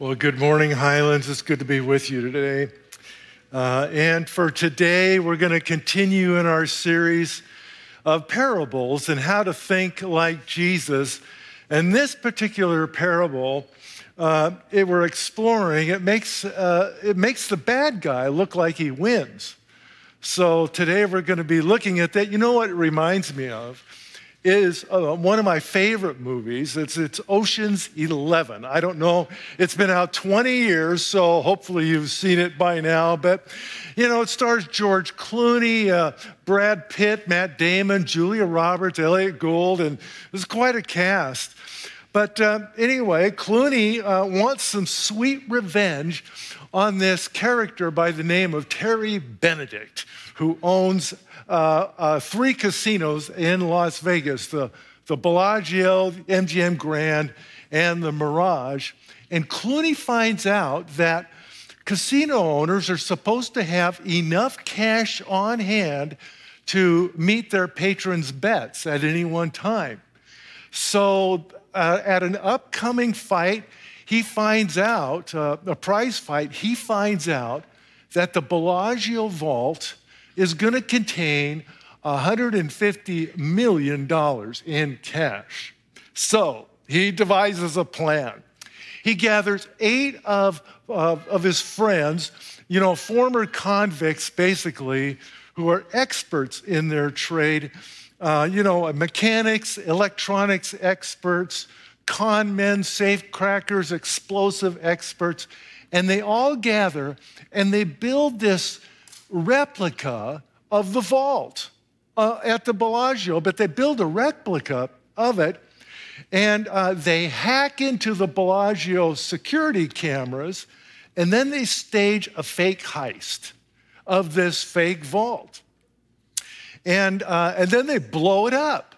Well, good morning, Highlands. It's good to be with you today. Uh, and for today, we're going to continue in our series of parables and how to think like Jesus. And this particular parable, uh, it, we're exploring, it makes, uh, it makes the bad guy look like he wins. So today, we're going to be looking at that. You know what it reminds me of? Is uh, one of my favorite movies. It's, it's Ocean's 11. I don't know, it's been out 20 years, so hopefully you've seen it by now. But, you know, it stars George Clooney, uh, Brad Pitt, Matt Damon, Julia Roberts, Elliott Gould, and it's quite a cast. But uh, anyway, Clooney uh, wants some sweet revenge on this character by the name of Terry Benedict, who owns uh, uh, three casinos in Las Vegas the, the Bellagio, MGM Grand, and the Mirage. And Clooney finds out that casino owners are supposed to have enough cash on hand to meet their patrons' bets at any one time. So, uh, at an upcoming fight, he finds out, uh, a prize fight, he finds out that the Bellagio vault is going to contain $150 million in cash. So he devises a plan. He gathers eight of, of, of his friends, you know, former convicts basically, who are experts in their trade, uh, you know, mechanics, electronics experts, con men, safe crackers, explosive experts, and they all gather and they build this replica of the vault uh, at the Bellagio, but they build a replica of it and uh, they hack into the Bellagio security cameras and then they stage a fake heist of this fake vault. And, uh, and then they blow it up.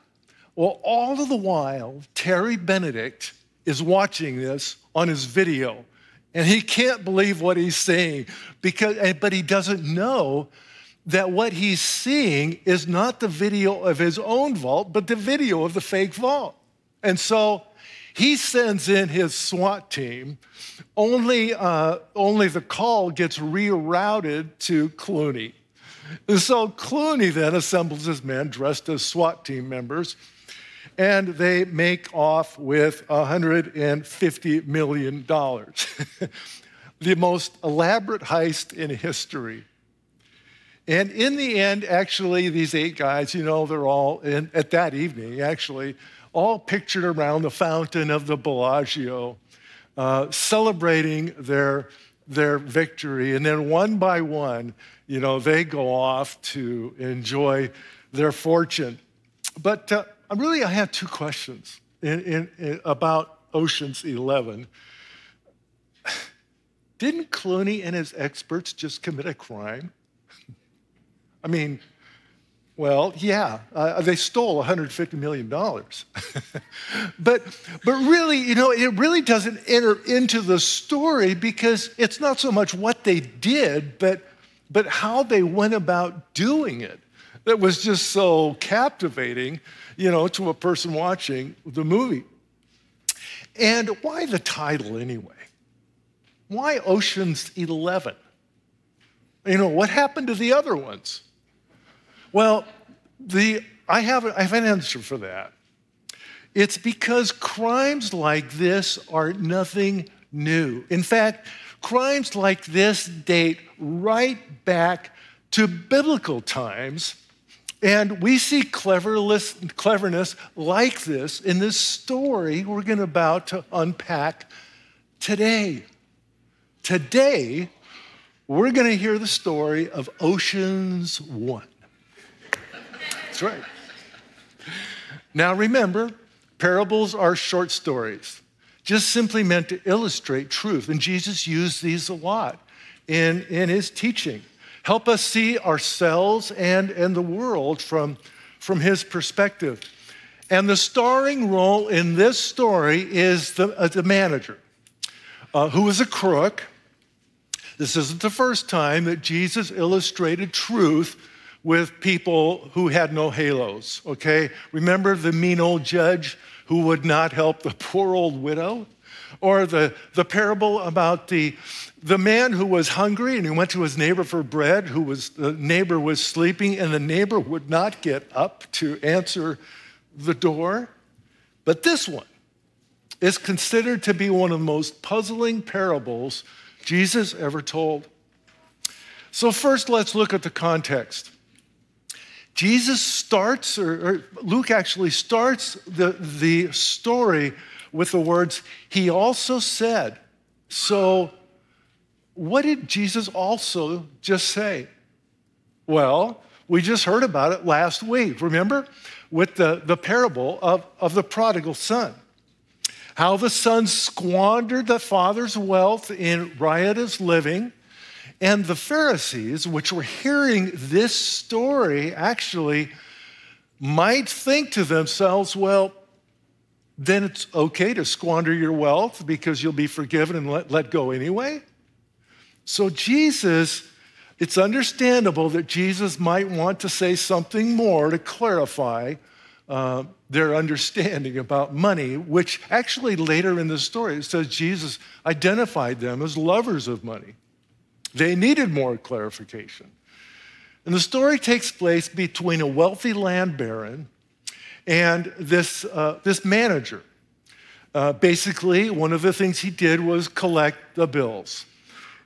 Well, all of the while, Terry Benedict is watching this on his video and he can't believe what he's seeing because, but he doesn't know that what he's seeing is not the video of his own vault, but the video of the fake vault. And so he sends in his SWAT team. Only, uh, only the call gets rerouted to Clooney. And so Clooney then assembles his men dressed as SWAT team members and they make off with $150 million. the most elaborate heist in history. And in the end, actually, these eight guys, you know, they're all in, at that evening, actually, all pictured around the fountain of the Bellagio, uh, celebrating their, their victory. And then one by one, you know, they go off to enjoy their fortune. But uh, really, I have two questions in, in, in, about Ocean's 11. Didn't Clooney and his experts just commit a crime? I mean, well, yeah, uh, they stole $150 million. but, but really, you know, it really doesn't enter into the story because it's not so much what they did, but, but how they went about doing it that was just so captivating, you know, to a person watching the movie. And why the title anyway? Why Ocean's 11? You know, what happened to the other ones? Well, the, I, have, I have an answer for that. It's because crimes like this are nothing new. In fact, crimes like this date right back to biblical times and we see cleverness like this in this story we're going about to unpack today. Today, we're going to hear the story of Ocean's One. That's right. Now remember, parables are short stories, just simply meant to illustrate truth. And Jesus used these a lot in, in his teaching. Help us see ourselves and, and the world from, from his perspective. And the starring role in this story is the, uh, the manager, uh, who is a crook. This isn't the first time that Jesus illustrated truth with people who had no halos, okay? Remember the mean old judge who would not help the poor old widow? Or the, the parable about the, the man who was hungry and he went to his neighbor for bread, who was the neighbor was sleeping, and the neighbor would not get up to answer the door. But this one is considered to be one of the most puzzling parables Jesus ever told. So, first, let's look at the context. Jesus starts, or, Luke actually starts the, the story with the words, He also said. So, what did Jesus also just say? Well, we just heard about it last week, remember? With the, the parable of, of the prodigal son. How the son squandered the father's wealth in riotous living and the Pharisees, which were hearing this story, actually might think to themselves, well, then it's okay to squander your wealth because you'll be forgiven and let, let go anyway. So, Jesus, it's understandable that Jesus might want to say something more to clarify uh, their understanding about money, which actually later in the story it says Jesus identified them as lovers of money. They needed more clarification. And the story takes place between a wealthy land baron and this, uh, this manager. Uh, basically, one of the things he did was collect the bills.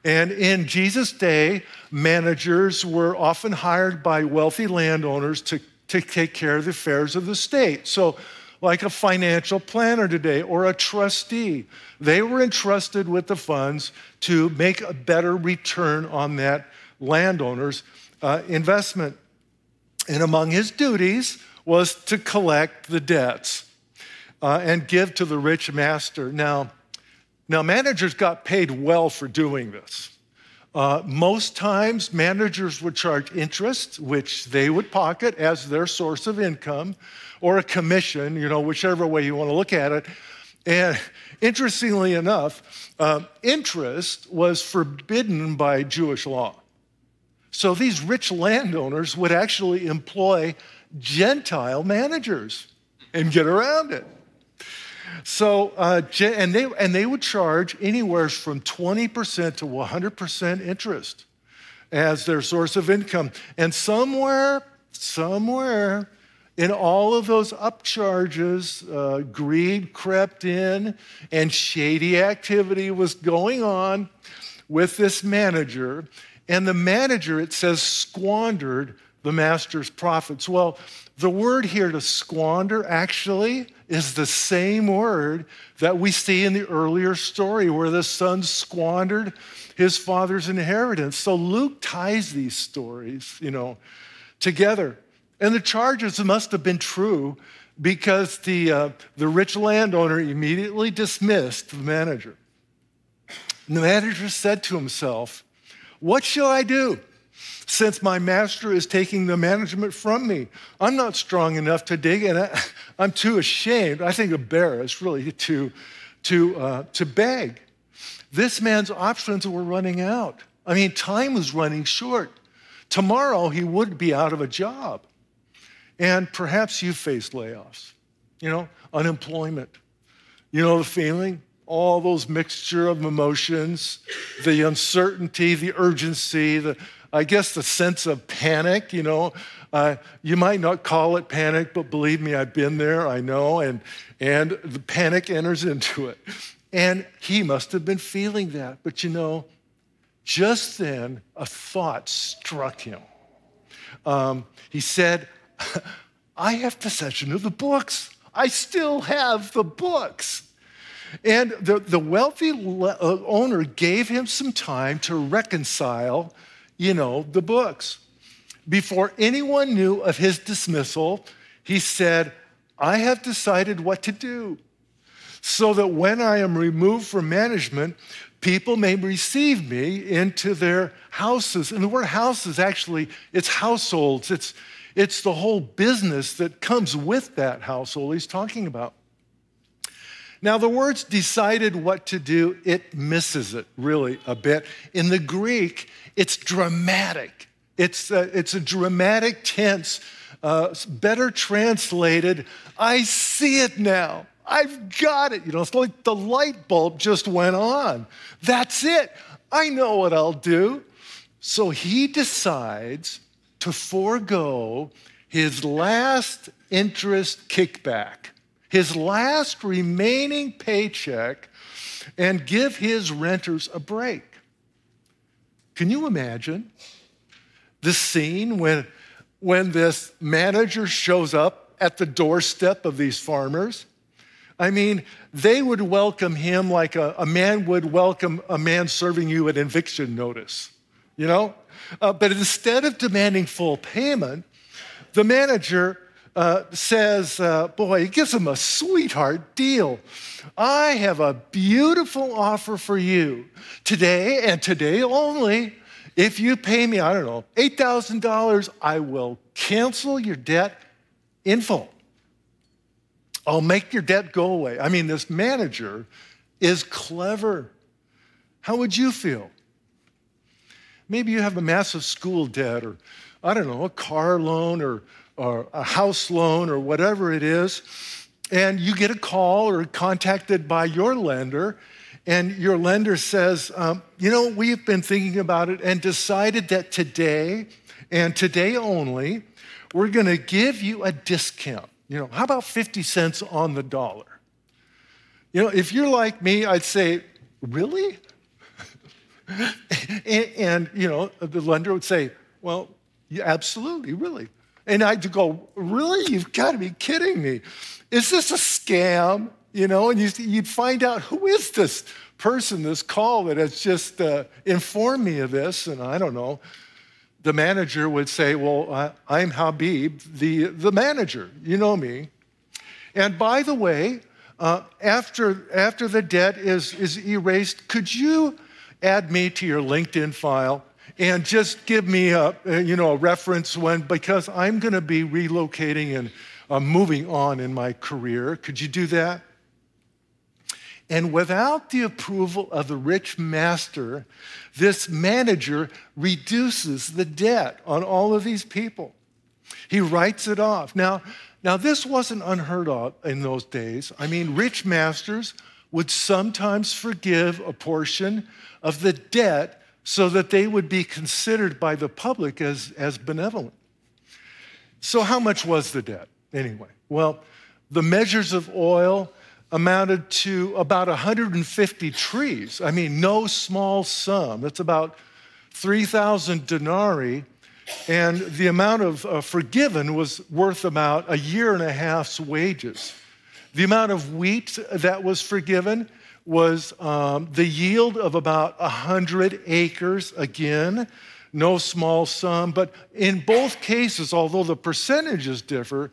And in Jesus' day, managers were often hired by wealthy landowners to, to take care of the affairs of the state. So, like a financial planner today or a trustee, they were entrusted with the funds to make a better return on that landowner's uh, investment. And among his duties was to collect the debts uh, and give to the rich master. Now, now, managers got paid well for doing this. Uh, most times, managers would charge interest, which they would pocket as their source of income, or a commission, you know, whichever way you want to look at it. And interestingly enough, uh, interest was forbidden by Jewish law. So these rich landowners would actually employ Gentile managers and get around it. So, uh, and, they, and they would charge anywhere from 20% to 100% interest as their source of income. And somewhere, somewhere in all of those upcharges, uh, greed crept in and shady activity was going on with this manager. And the manager, it says, squandered the master's profits. Well, the word here to squander actually is the same word that we see in the earlier story where the son squandered his father's inheritance. So Luke ties these stories, you know, together. And the charges must have been true because the, uh, the rich landowner immediately dismissed the manager. And the manager said to himself, What shall I do? since my master is taking the management from me. I'm not strong enough to dig, and I, am too ashamed, I think embarrassed really, to, to, uh, to beg. This man's options were running out. I mean, time was running short. Tomorrow he would be out of a job. And perhaps you faced layoffs, you know, unemployment. You know the feeling? All those mixture of emotions, the uncertainty, the urgency, the, I guess the sense of panic, you know. Uh, you might not call it panic, but believe me, I've been there, I know, and, and the panic enters into it. And he must have been feeling that. But you know, just then a thought struck him. Um, he said, I have possession of the books. I still have the books. And the, the wealthy le- uh, owner gave him some time to reconcile you know, the books. Before anyone knew of his dismissal, he said, I have decided what to do so that when I am removed from management, people may receive me into their houses. And the word houses actually, it's households, it's, it's the whole business that comes with that household he's talking about. Now, the words decided what to do, it misses it really a bit. In the Greek, it's dramatic. It's a, it's a dramatic tense, uh, better translated, I see it now. I've got it. You know, it's like the light bulb just went on. That's it. I know what I'll do. So he decides to forego his last interest kickback, his last remaining paycheck, and give his renters a break. Can you imagine the scene when, when this manager shows up at the doorstep of these farmers? I mean, they would welcome him like a, a man would welcome a man serving you an eviction notice, you know? Uh, but instead of demanding full payment, the manager uh, says, uh, Boy, he gives him a sweetheart deal. I have a beautiful offer for you today and today only. If you pay me, I don't know, $8,000, I will cancel your debt in full. I'll make your debt go away. I mean, this manager is clever. How would you feel? Maybe you have a massive school debt, or I don't know, a car loan, or, or a house loan, or whatever it is, and you get a call or contacted by your lender, and your lender says, um, You know, we've been thinking about it and decided that today and today only, we're going to give you a discount. You know, how about 50 cents on the dollar? You know, if you're like me, I'd say, Really? and, and, you know, the lender would say, Well, yeah, absolutely, really. And I'd go, Really? You've got to be kidding me. Is this a scam? You know, and you'd find out who is this person, this call that has just uh, informed me of this, and I don't know. The manager would say, Well, I'm Habib, the, the manager. You know me. And by the way, uh, after, after the debt is, is erased, could you add me to your LinkedIn file and just give me a, you know, a reference when, because I'm going to be relocating and uh, moving on in my career. Could you do that? And without the approval of the rich master, this manager reduces the debt on all of these people. He writes it off. Now, now this wasn't unheard of in those days. I mean, rich masters would sometimes forgive a portion of the debt so that they would be considered by the public as, as benevolent. So, how much was the debt anyway? Well, the measures of oil amounted to about 150 trees. I mean, no small sum. That's about 3,000 denarii. And the amount of uh, forgiven was worth about a year and a half's wages. The amount of wheat that was forgiven was um, the yield of about 100 acres, again, no small sum. But in both cases, although the percentages differ,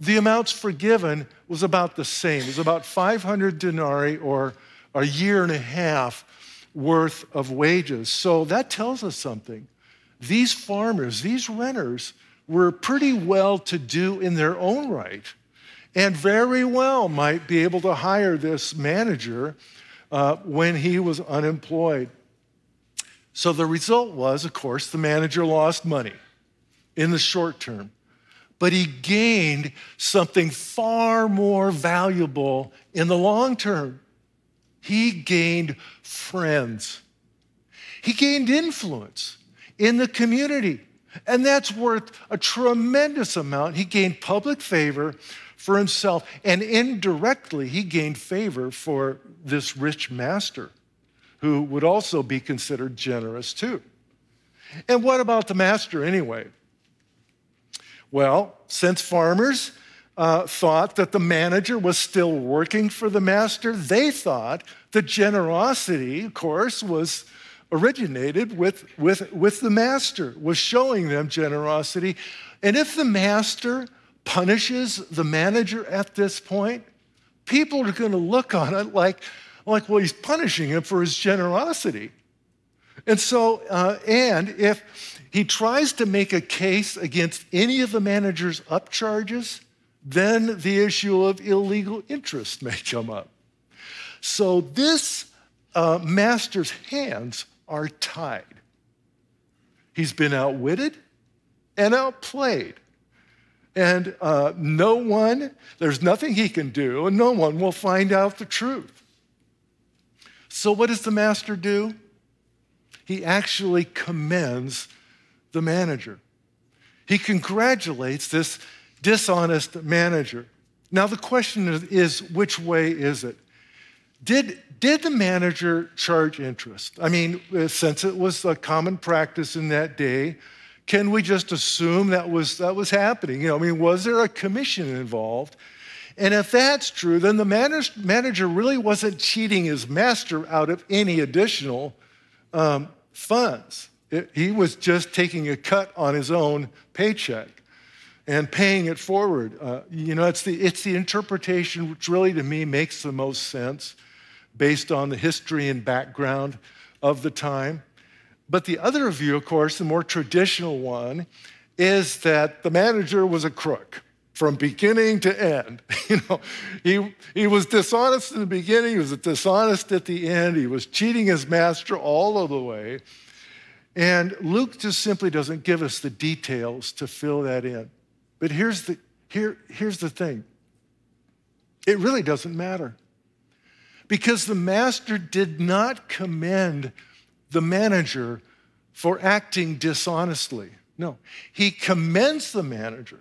the amounts forgiven was about the same. It was about 500 denarii or a year and a half worth of wages. So that tells us something. These farmers, these renters, were pretty well to do in their own right and very well might be able to hire this manager uh, when he was unemployed. So the result was, of course, the manager lost money in the short term, but he gained something far more valuable in the long term. He gained friends, he gained influence in the community. And that's worth a tremendous amount. He gained public favor for himself. And indirectly, he gained favor for this rich master who would also be considered generous too. And what about the master anyway? Well, since farmers uh, thought that the manager was still working for the master, they thought the generosity, of course, was originated with, with, with the master, was showing them generosity. And if the master punishes the manager at this point, people are going to look on it like, like, well, he's punishing him for his generosity. And so, uh, and if he tries to make a case against any of the manager's upcharges, then the issue of illegal interest may come up. So this uh, master's hands are tied. He's been outwitted and outplayed. And uh, no one, there's nothing he can do, and no one will find out the truth. So, what does the master do? He actually commends the manager. He congratulates this dishonest manager. Now, the question is which way is it? Did, did the manager charge interest? I mean, since it was a common practice in that day, can we just assume that was, that was happening? You know, I mean, was there a commission involved? And if that's true, then the manager really wasn't cheating his master out of any additional um, funds. It, he was just taking a cut on his own paycheck and paying it forward. Uh, you know, it's the, it's the interpretation which really to me makes the most sense based on the history and background of the time. But the other view, of course, the more traditional one, is that the manager was a crook from beginning to end. You know, he, he was dishonest in the beginning, he was dishonest at the end, he was cheating his master all of the way. And Luke just simply doesn't give us the details to fill that in. But here's the, here, here's the thing it really doesn't matter. Because the master did not commend the manager for acting dishonestly. No, he commends the manager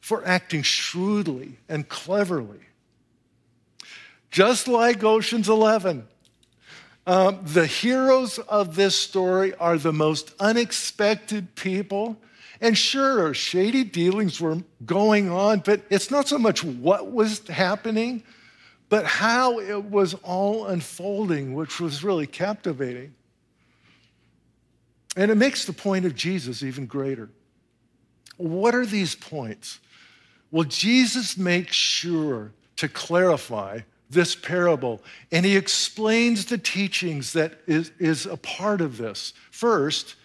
for acting shrewdly and cleverly. Just like Ocean's 11, um, the heroes of this story are the most unexpected people. And sure, shady dealings were going on, but it's not so much what was happening, but how it was all unfolding, which was really captivating. And it makes the point of Jesus even greater. What are these points? Well, Jesus makes sure to clarify this parable, and he explains the teachings that is, is a part of this. First,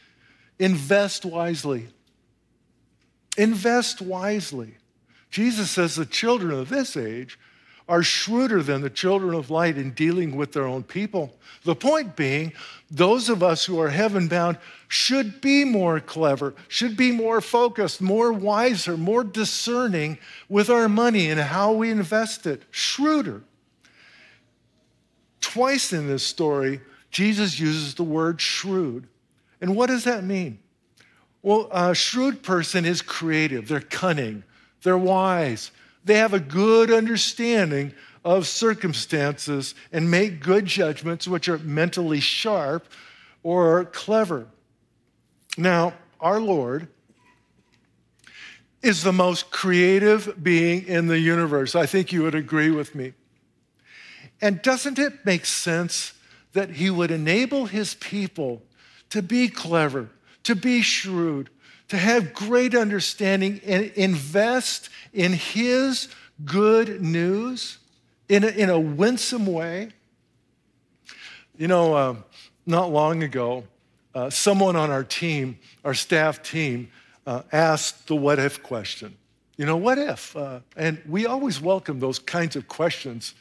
invest wisely. Invest wisely. Jesus says the children of this age are shrewder than the children of light in dealing with their own people. The point being, those of us who are heaven bound should be more clever, should be more focused, more wiser, more discerning with our money and how we invest it, shrewder. Twice in this story, Jesus uses the word shrewd. And what does that mean? Well, a shrewd person is creative, they're cunning, they're wise, they have a good understanding of circumstances and make good judgments, which are mentally sharp or clever. Now, our Lord is the most creative being in the universe. I think you would agree with me. And doesn't it make sense that he would enable his people to be clever, to be shrewd, to have great understanding and invest in his good news in a, in a winsome way? You know, uh, not long ago, uh, someone on our team, our staff team, uh, asked the what if question. You know, what if? Uh, and we always welcome those kinds of questions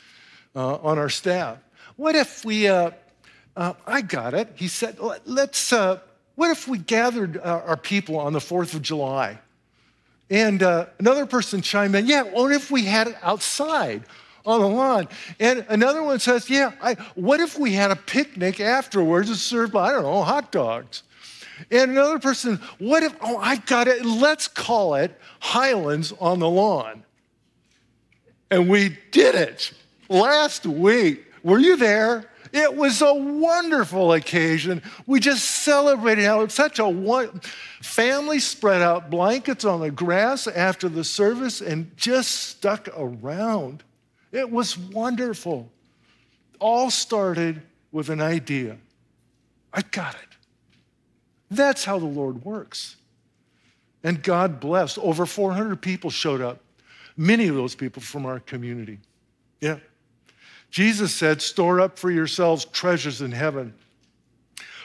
uh, on our staff. What if we, uh, I got it. He said, let's, what if we gathered our people on the 4th of July? And uh, another person chimed in, yeah, what if we had it outside on the lawn? And another one says, yeah, I, what if we had a picnic afterwards and served, I don't know, hot dogs? And another person, what if, oh, I got it, let's call it Highlands on the Lawn. And we did it last week. Were you there? It was a wonderful occasion. We just celebrated how it's such a one family spread out blankets on the grass after the service and just stuck around. It was wonderful. All started with an idea. I got it. That's how the Lord works. And God blessed. Over 400 people showed up, many of those people from our community. Yeah. Jesus said, Store up for yourselves treasures in heaven,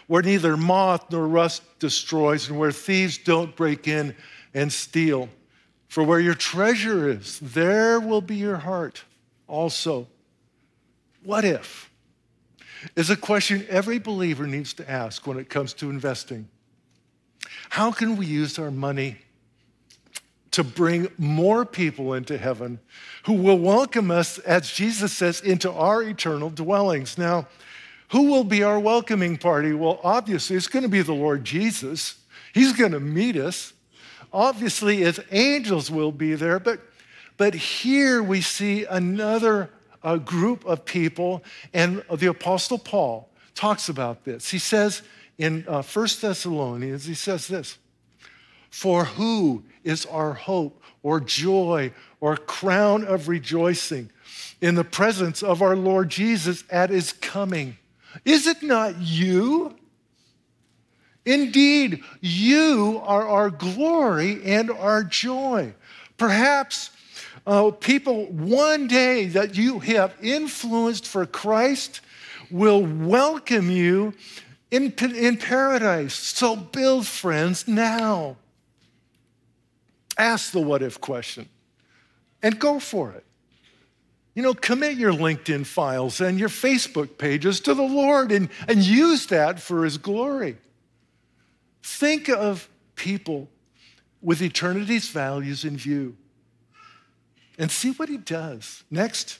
where neither moth nor rust destroys, and where thieves don't break in and steal. For where your treasure is, there will be your heart also. What if? Is a question every believer needs to ask when it comes to investing. How can we use our money to bring more people into heaven who will welcome us, as Jesus says, into our eternal dwellings. Now, who will be our welcoming party? Well, obviously, it's going to be the Lord Jesus. He's going to meet us. Obviously, his angels will be there, but, but here we see another uh, group of people, and the Apostle Paul talks about this. He says in uh, 1 Thessalonians, he says this For who is our hope or joy or crown of rejoicing in the presence of our Lord Jesus at his coming? Is it not you? Indeed, you are our glory and our joy. Perhaps uh, people one day that you have influenced for Christ will welcome you in, in paradise. So build friends now. Ask the what if question and go for it. You know, commit your LinkedIn files and your Facebook pages to the Lord and, and use that for His glory. Think of people with eternity's values in view and see what He does. Next,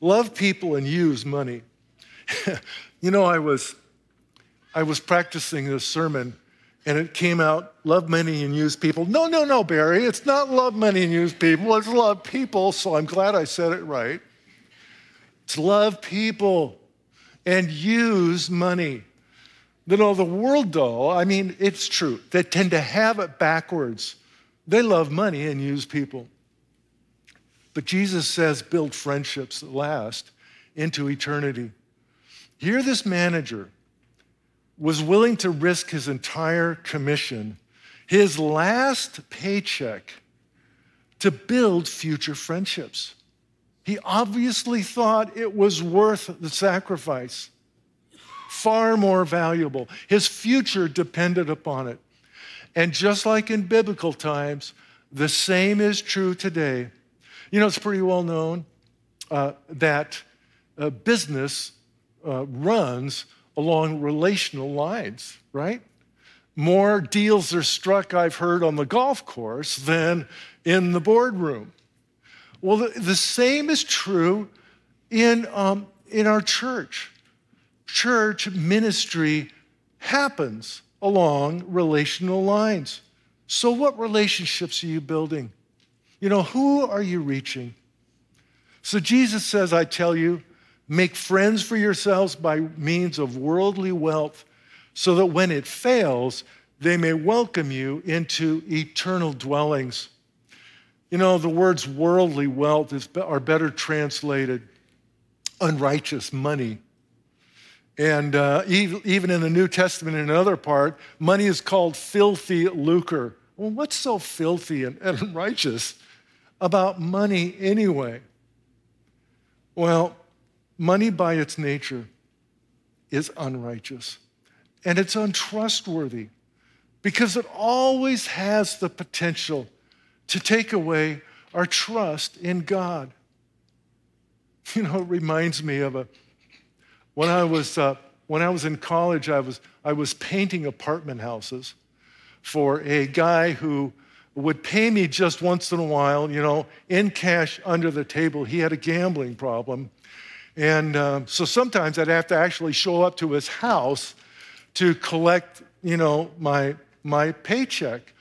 love people and use money. you know, I was, I was practicing this sermon and it came out love money and use people. No, no, no, Barry, it's not love money and use people, it's love people. So I'm glad I said it right. It's love people and use money. You know, the world, though, I mean, it's true. They tend to have it backwards. They love money and use people. But Jesus says, build friendships that last into eternity. Here, this manager was willing to risk his entire commission, his last paycheck, to build future friendships. He obviously thought it was worth the sacrifice, far more valuable. His future depended upon it. And just like in biblical times, the same is true today. You know, it's pretty well known uh, that uh, business uh, runs along relational lines, right? More deals are struck, I've heard, on the golf course than in the boardroom. Well, the, the same is true in, um, in our church. Church ministry happens along relational lines. So, what relationships are you building? You know, who are you reaching? So, Jesus says, I tell you, Make friends for yourselves by means of worldly wealth, so that when it fails, they may welcome you into eternal dwellings. You know, the words worldly wealth is, are better translated unrighteous money. And uh, even in the New Testament, in another part, money is called filthy lucre. Well, what's so filthy and unrighteous about money anyway? Well, Money, by its nature, is unrighteous and it's untrustworthy because it always has the potential to take away our trust in God. You know, it reminds me of a when I was uh, when I was in college, I was I was painting apartment houses for a guy who would pay me just once in a while, you know, in cash under the table. He had a gambling problem, and uh, so sometimes I'd have to actually show up to his house to collect, you know, my, my paycheck.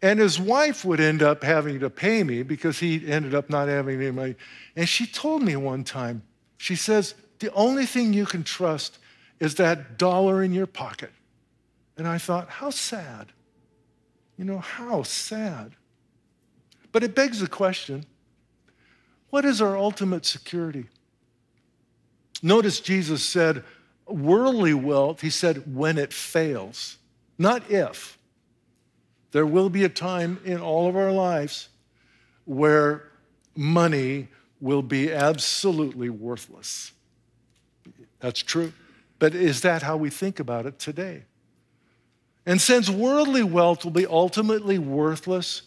And his wife would end up having to pay me because he ended up not having any money. And she told me one time, she says, the only thing you can trust is that dollar in your pocket. And I thought, how sad. You know, how sad. But it begs the question what is our ultimate security? Notice Jesus said, worldly wealth, he said, when it fails, not if. There will be a time in all of our lives where money will be absolutely worthless. That's true. But is that how we think about it today? And since worldly wealth will be ultimately worthless,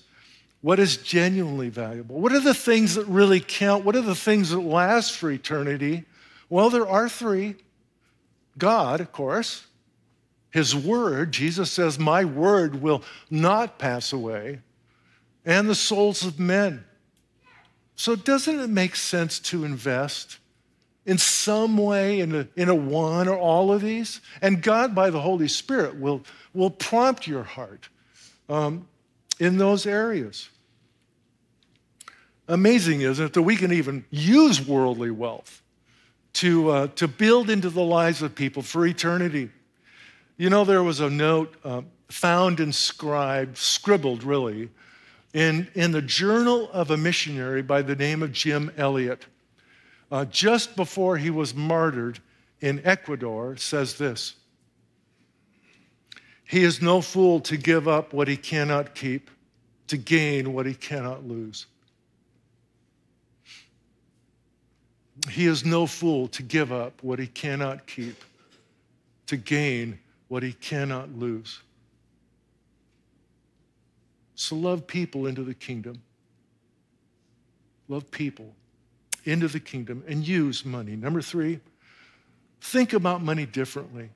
what is genuinely valuable? What are the things that really count? What are the things that last for eternity? Well, there are three God, of course, His Word. Jesus says, My Word will not pass away. and the souls of men. So, doesn't it make sense to invest in some way in a, in a one or all of these? And God, by the Holy Spirit, will, will prompt your heart um, in those areas. Amazing, isn't it, that we can even use worldly wealth to, uh, to build into the lives of people for eternity. You know, there was a note uh, found inscribed, scribbled really, in, in the journal of a missionary by the name of Jim Elliot. Uh, just before he was martyred in Ecuador, says this He is no fool to give up what he cannot keep, to gain what he cannot lose. He is no fool to give up what he cannot keep, to gain what he cannot lose. So love people into the kingdom. Love people into the kingdom and use money. Number three, think about money differently.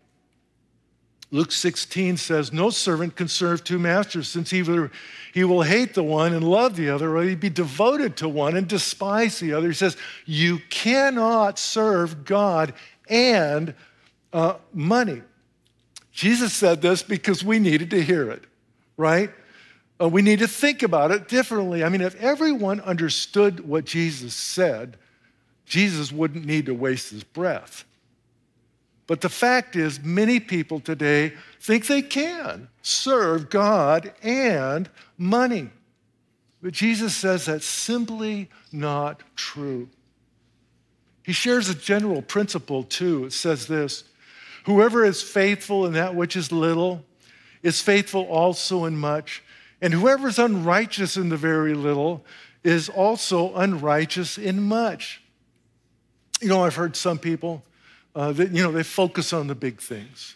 Luke 16 says, No servant can serve two masters, since either he will hate the one and love the other, or he'd be devoted to one and despise the other. He says, You cannot serve God and uh, money. Jesus said this because we needed to hear it, right? Uh, we need to think about it differently. I mean, if everyone understood what Jesus said, Jesus wouldn't need to waste his breath. But the fact is, many people today think they can serve God and money. But Jesus says that's simply not true. He shares a general principle too. It says this Whoever is faithful in that which is little is faithful also in much. And whoever is unrighteous in the very little is also unrighteous in much. You know, I've heard some people uh, that, you know, they focus on the big things.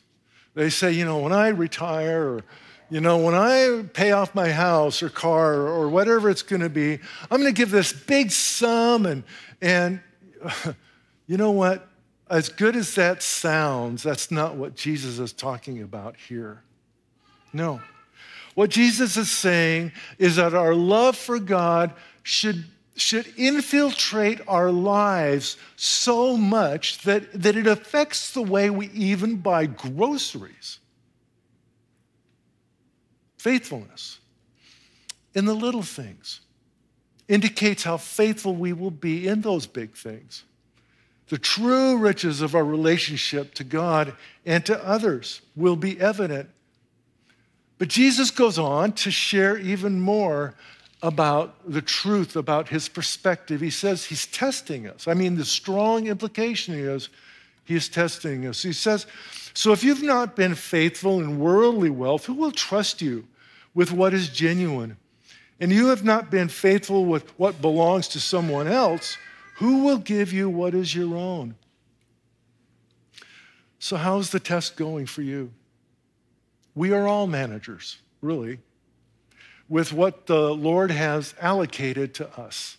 They say, you know, when I retire or, you know, when I pay off my house or car or whatever it's going to be, I'm going to give this big sum. And, and you know what? As good as that sounds, that's not what Jesus is talking about here. No. What Jesus is saying is that our love for God should, should infiltrate our lives so much that, that it affects the way we even buy groceries. Faithfulness in the little things indicates how faithful we will be in those big things. The true riches of our relationship to God and to others will be evident but Jesus goes on to share even more about the truth about his perspective. He says he's testing us. I mean, the strong implication is he is testing us. He says, So if you've not been faithful in worldly wealth, who will trust you with what is genuine? And you have not been faithful with what belongs to someone else, who will give you what is your own? So, how's the test going for you? We are all managers, really, with what the Lord has allocated to us.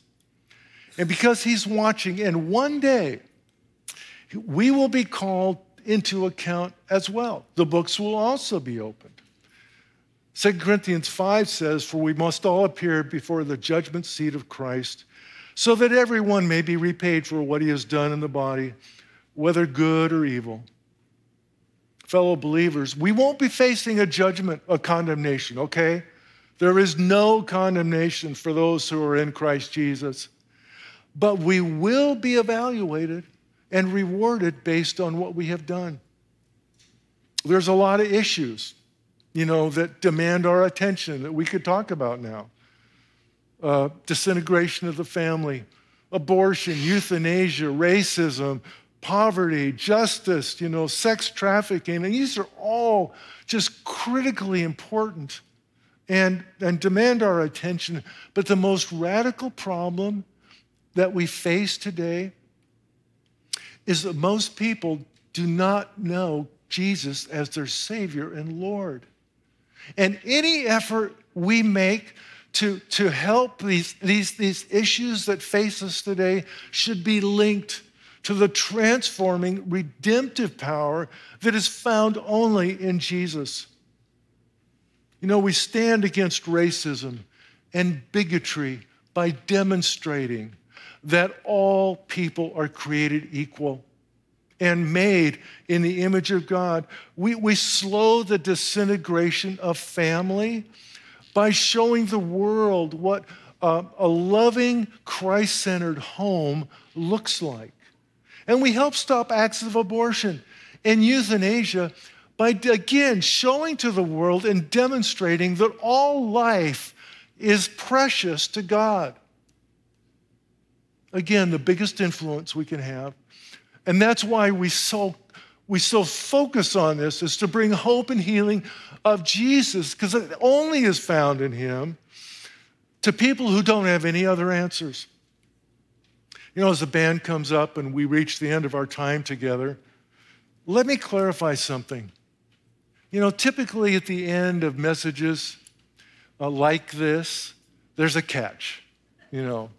And because He's watching, and one day we will be called into account as well. The books will also be opened. 2 Corinthians 5 says, For we must all appear before the judgment seat of Christ, so that everyone may be repaid for what he has done in the body, whether good or evil fellow believers, we won't be facing a judgment, a condemnation, okay? There is no condemnation for those who are in Christ Jesus. But we will be evaluated and rewarded based on what we have done. There's a lot of issues, you know, that demand our attention that we could talk about now. Uh, disintegration of the family, abortion, euthanasia, racism, poverty, justice, you know, sex trafficking. And these are all just critically important and, and demand our attention. But the most radical problem that we face today is that most people do not know Jesus as their Savior and Lord. And any effort we make to, to help these, these, these issues that face us today should be linked to the transforming, redemptive power that is found only in Jesus. You know, we stand against racism and bigotry by demonstrating that all people are created equal and made in the image of God. We, we slow the disintegration of family by showing the world what uh, a loving, Christ centered home looks like. And we help stop acts of abortion and euthanasia by, again, showing to the world and demonstrating that all life is precious to God. Again, the biggest influence we can have. And that's why we so, we so focus on this is to bring hope and healing of Jesus, because it only is found in Him to people who don't have any other answers. You know, as the band comes up and we reach the end of our time together, let me clarify something. You know, typically at the end of messages uh, like this, there's a catch. You know,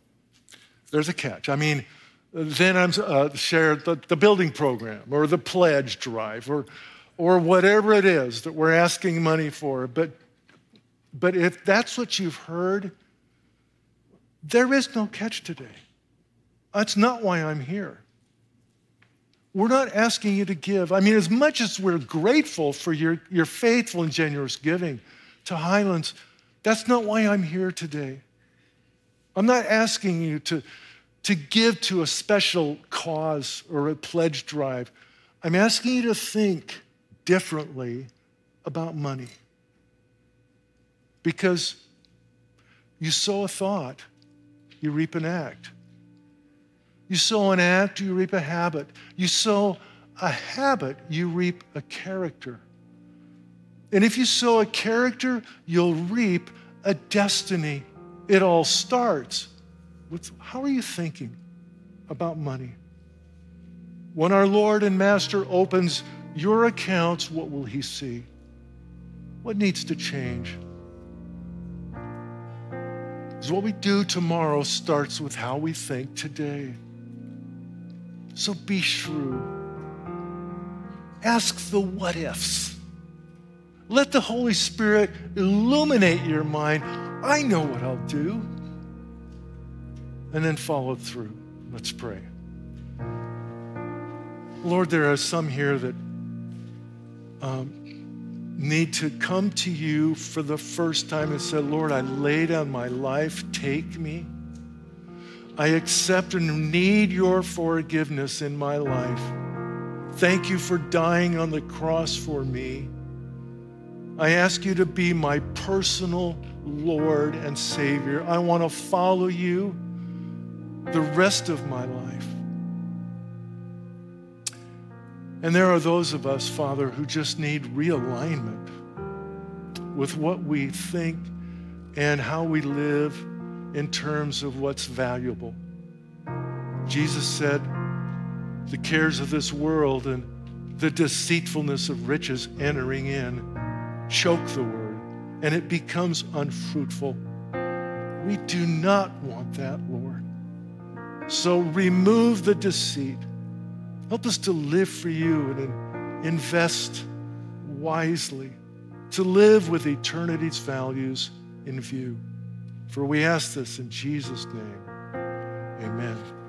there's a catch. I mean, then I'm uh, share the, the building program or the pledge drive or, or whatever it is that we're asking money for. But, but if that's what you've heard, there is no catch today. That's not why I'm here. We're not asking you to give. I mean, as much as we're grateful for your, your faithful and generous giving to Highlands, that's not why I'm here today. I'm not asking you to, to give to a special cause or a pledge drive. I'm asking you to think differently about money. Because you sow a thought, you reap an act. You sow an act, you reap a habit. You sow a habit, you reap a character. And if you sow a character, you'll reap a destiny. It all starts with how are you thinking about money? When our Lord and Master opens your accounts, what will he see? What needs to change? Because what we do tomorrow starts with how we think today. So be shrewd. Ask the what ifs. Let the Holy Spirit illuminate your mind. I know what I'll do. And then follow through. Let's pray. Lord, there are some here that um, need to come to you for the first time and say, Lord, I lay down my life, take me. I accept and need your forgiveness in my life. Thank you for dying on the cross for me. I ask you to be my personal Lord and Savior. I want to follow you the rest of my life. And there are those of us, Father, who just need realignment with what we think and how we live in terms of what's valuable. Jesus said, the cares of this world and the deceitfulness of riches entering in choke the word and it becomes unfruitful. We do not want that, Lord. So remove the deceit. Help us to live for you and invest wisely, to live with eternity's values in view. For we ask this in Jesus' name. Amen.